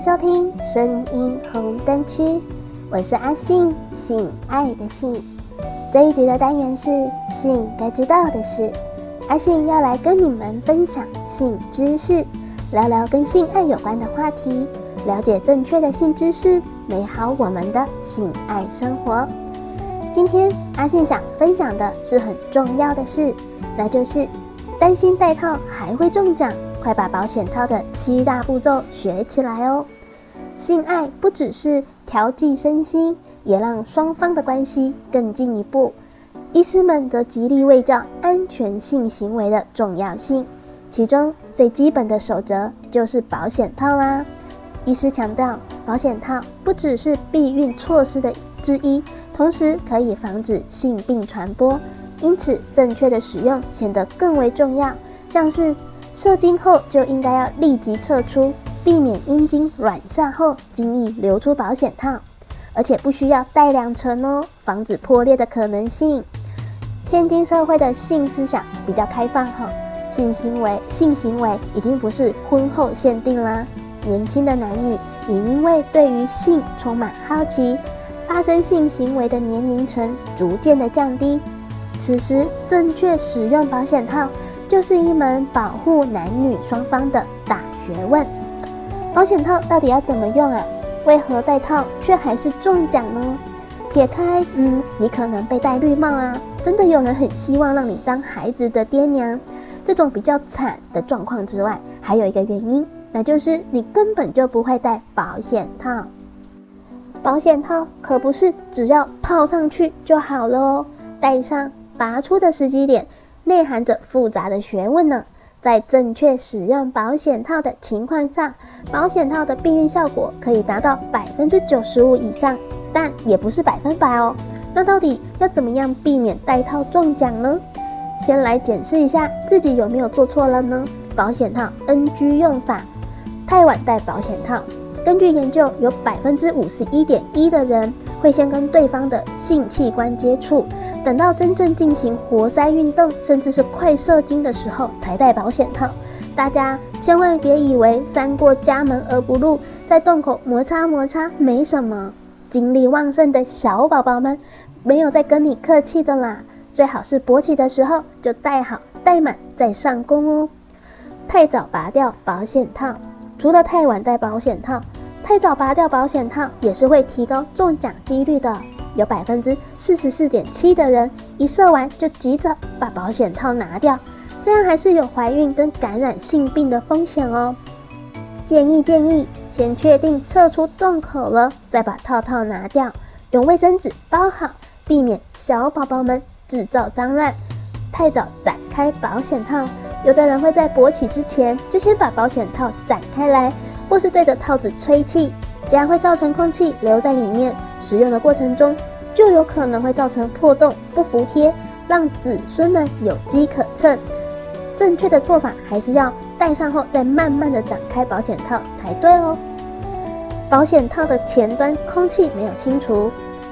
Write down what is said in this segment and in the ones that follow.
收听声音红灯区，我是阿信，性爱的性。这一集的单元是性该知道的事，阿信要来跟你们分享性知识，聊聊跟性爱有关的话题，了解正确的性知识，美好我们的性爱生活。今天阿信想分享的是很重要的事，那就是担心戴套还会中奖。快把保险套的七大步骤学起来哦！性爱不只是调剂身心，也让双方的关系更进一步。医师们则极力为教安全性行为的重要性，其中最基本的守则就是保险套啦。医师强调，保险套不只是避孕措施的之一，同时可以防止性病传播，因此正确的使用显得更为重要。像是射精后就应该要立即撤出，避免阴茎软下后精液流出保险套，而且不需要戴两层哦，防止破裂的可能性。天津社会的性思想比较开放哈，性行为性行为已经不是婚后限定啦，年轻的男女也因为对于性充满好奇，发生性行为的年龄层逐渐的降低，此时正确使用保险套。就是一门保护男女双方的大学问。保险套到底要怎么用啊？为何戴套却还是中奖呢？撇开，嗯，你可能被戴绿帽啊，真的有人很希望让你当孩子的爹娘，这种比较惨的状况之外，还有一个原因，那就是你根本就不会戴保险套。保险套可不是只要套上去就好了哦，戴上拔出的时机点。内含着复杂的学问呢。在正确使用保险套的情况下，保险套的避孕效果可以达到百分之九十五以上，但也不是百分百哦。那到底要怎么样避免戴套中奖呢？先来检视一下自己有没有做错了呢？保险套 NG 用法：太晚戴保险套。根据研究，有百分之五十一点一的人会先跟对方的性器官接触。等到真正进行活塞运动，甚至是快射精的时候才戴保险套。大家千万别以为三过家门而不入，在洞口摩擦摩擦没什么。精力旺盛的小宝宝们没有在跟你客气的啦，最好是勃起的时候就戴好戴满再上弓哦。太早拔掉保险套，除了太晚戴保险套，太早拔掉保险套也是会提高中奖几率的。有百分之四十四点七的人一射完就急着把保险套拿掉，这样还是有怀孕跟感染性病的风险哦。建议建议，先确定撤出洞口了，再把套套拿掉，用卫生纸包好，避免小宝宝们制造脏乱。太早展开保险套，有的人会在勃起之前就先把保险套展开来，或是对着套子吹气。这样会造成空气留在里面，使用的过程中就有可能会造成破洞不服帖，让子孙们有机可乘。正确的做法还是要戴上后再慢慢的展开保险套才对哦。保险套的前端空气没有清除，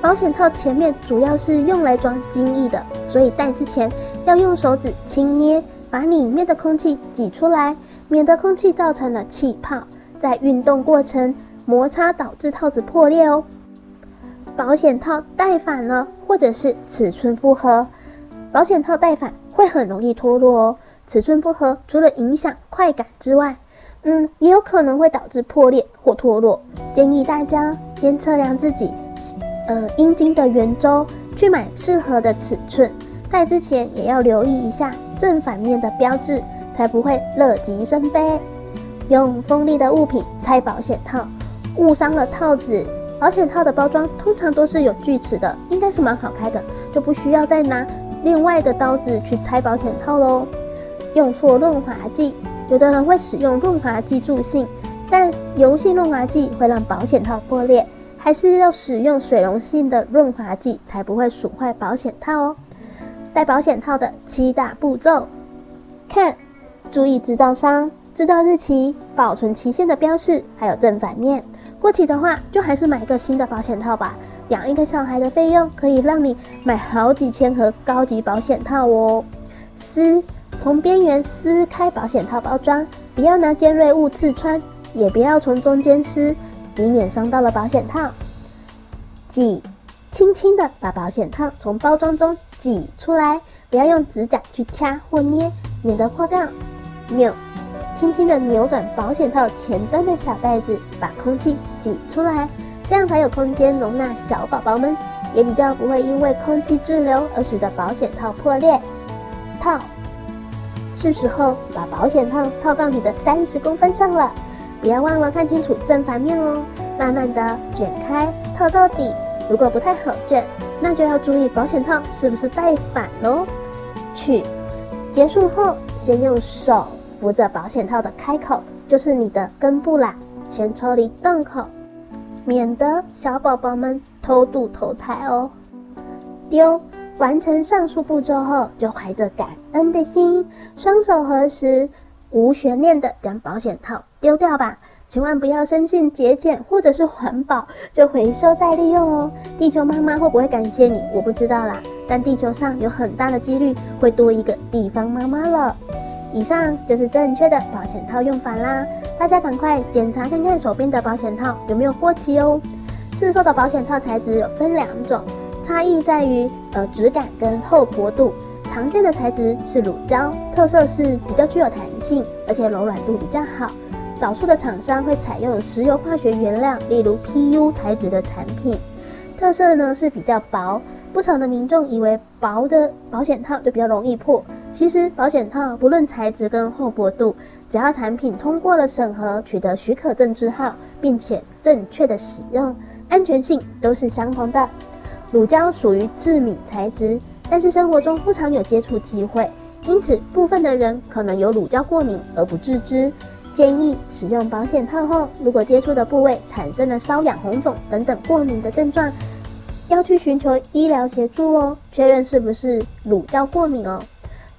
保险套前面主要是用来装精液的，所以戴之前要用手指轻捏，把里面的空气挤出来，免得空气造成了气泡，在运动过程。摩擦导致套子破裂哦。保险套戴反了，或者是尺寸不合，保险套戴反会很容易脱落哦。尺寸不合，除了影响快感之外，嗯，也有可能会导致破裂或脱落。建议大家先测量自己，呃，阴茎的圆周，去买适合的尺寸。戴之前也要留意一下正反面的标志，才不会乐极生悲。用锋利的物品拆保险套。误伤了套子，保险套的包装通常都是有锯齿的，应该是蛮好开的，就不需要再拿另外的刀子去拆保险套喽。用错润滑剂，有的人会使用润滑剂助兴，但油性润滑剂会让保险套破裂，还是要使用水溶性的润滑剂才不会损坏保险套哦。戴保险套的七大步骤：看，注意制造商、制造日期、保存期限的标示，还有正反面。过期的话，就还是买一个新的保险套吧。养一个小孩的费用可以让你买好几千盒高级保险套哦。撕，从边缘撕开保险套包装，不要拿尖锐物刺穿，也不要从中间撕，以免伤到了保险套。挤，轻轻的把保险套从包装中挤出来，不要用指甲去掐或捏，免得破掉。扭，轻轻的扭转保险套前端的小袋子，把空气挤出来，这样才有空间容纳小宝宝们，也比较不会因为空气滞留而使得保险套破裂。套，是时候把保险套套到你的三十公分上了，不要忘了看清楚正反面哦。慢慢的卷开，套到底。如果不太好卷，那就要注意保险套是不是戴反喽。取，结束后先用手扶着保险套的开口，就是你的根部啦，先抽离洞口，免得小宝宝们偷渡投胎哦。丢，完成上述步骤后，就怀着感恩的心，双手合十，无悬念的将保险套丢掉吧。千万不要生性节俭或者是环保，就回收再利用哦。地球妈妈会不会感谢你？我不知道啦。但地球上有很大的几率会多一个地方妈妈了。以上就是正确的保险套用法啦，大家赶快检查看看手边的保险套有没有过期哦。市售的保险套材质有分两种，差异在于呃质感跟厚薄度。常见的材质是乳胶，特色是比较具有弹性，而且柔软度比较好。少数的厂商会采用石油化学原料，例如 PU 材质的产品，特色呢是比较薄。不少的民众以为薄的保险套就比较容易破，其实保险套不论材质跟厚薄度，只要产品通过了审核，取得许可证之后，并且正确的使用，安全性都是相同的。乳胶属于致敏材质，但是生活中不常有接触机会，因此部分的人可能有乳胶过敏而不自知。建议使用保险套后，如果接触的部位产生了瘙痒、红肿等等过敏的症状，要去寻求医疗协助哦，确认是不是乳胶过敏哦。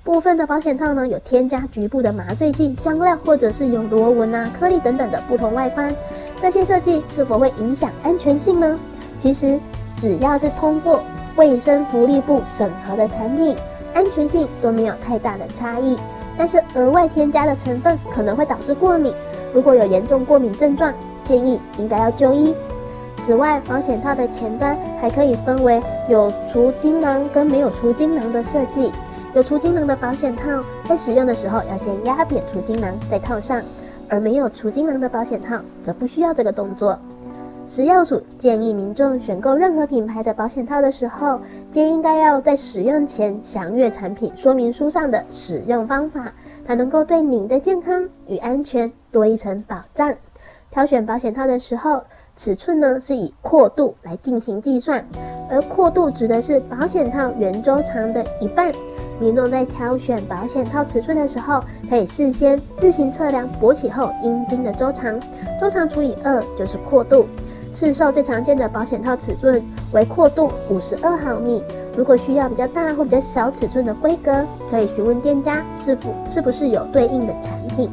部分的保险套呢，有添加局部的麻醉剂、香料，或者是有螺纹啊、颗粒等等的不同外观，这些设计是否会影响安全性呢？其实只要是通过卫生福利部审核的产品，安全性都没有太大的差异。但是额外添加的成分可能会导致过敏，如果有严重过敏症状，建议应该要就医。此外，保险套的前端还可以分为有除精囊跟没有除精囊的设计。有除精囊的保险套在使用的时候要先压扁除精囊再套上，而没有除精囊的保险套则不需要这个动作。食药署建议民众选购任何品牌的保险套的时候，皆应该要在使用前详阅产品说明书上的使用方法，才能够对您的健康与安全多一层保障。挑选保险套的时候，尺寸呢是以阔度来进行计算，而阔度指的是保险套圆周长的一半。民众在挑选保险套尺寸的时候，可以事先自行测量勃起后阴茎的周长，周长除以二就是阔度。市售最常见的保险套尺寸为阔度五十二毫米。如果需要比较大或比较小尺寸的规格，可以询问店家是否是不是有对应的产品。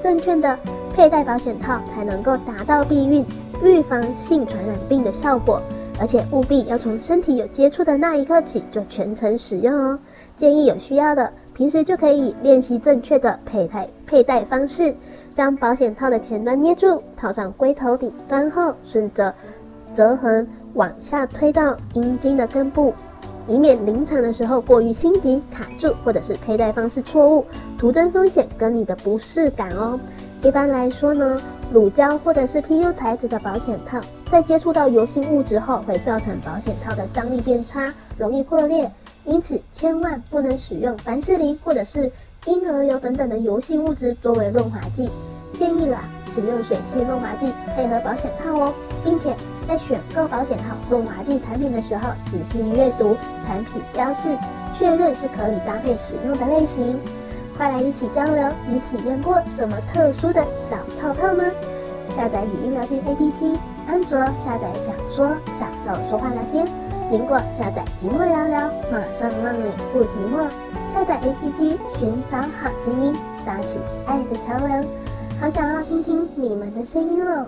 正确的佩戴保险套才能够达到避孕、预防性传染病的效果，而且务必要从身体有接触的那一刻起就全程使用哦。建议有需要的平时就可以练习正确的佩戴佩戴方式。将保险套的前端捏住，套上龟头顶端后，顺着折痕往下推到阴茎的根部，以免临场的时候过于心急卡住，或者是佩戴方式错误，徒增风险跟你的不适感哦。一般来说呢，乳胶或者是 PU 材质的保险套，在接触到油性物质后，会造成保险套的张力变差，容易破裂，因此千万不能使用凡士林或者是。婴儿油等等的油性物质作为润滑剂，建议啦使用水性润滑剂配合保险套哦，并且在选购保险套润滑剂产品的时候，仔细阅读产品标示，确认是可以搭配使用的类型。快来一起交流，你体验过什么特殊的小泡泡吗？下载语音聊天 APP，安卓下载小说，享受说话聊天；苹果下载寂寞聊聊，马上让你不寂寞。下载 APP，寻找好声音，搭起爱的桥梁。好想要听听你们的声音哦，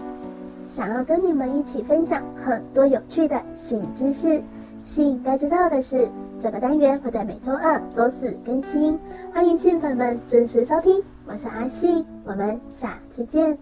想要跟你们一起分享很多有趣的性知识。性该知道的是，这个单元会在每周二、周四更新，欢迎信粉们准时收听。我是阿信，我们下次见。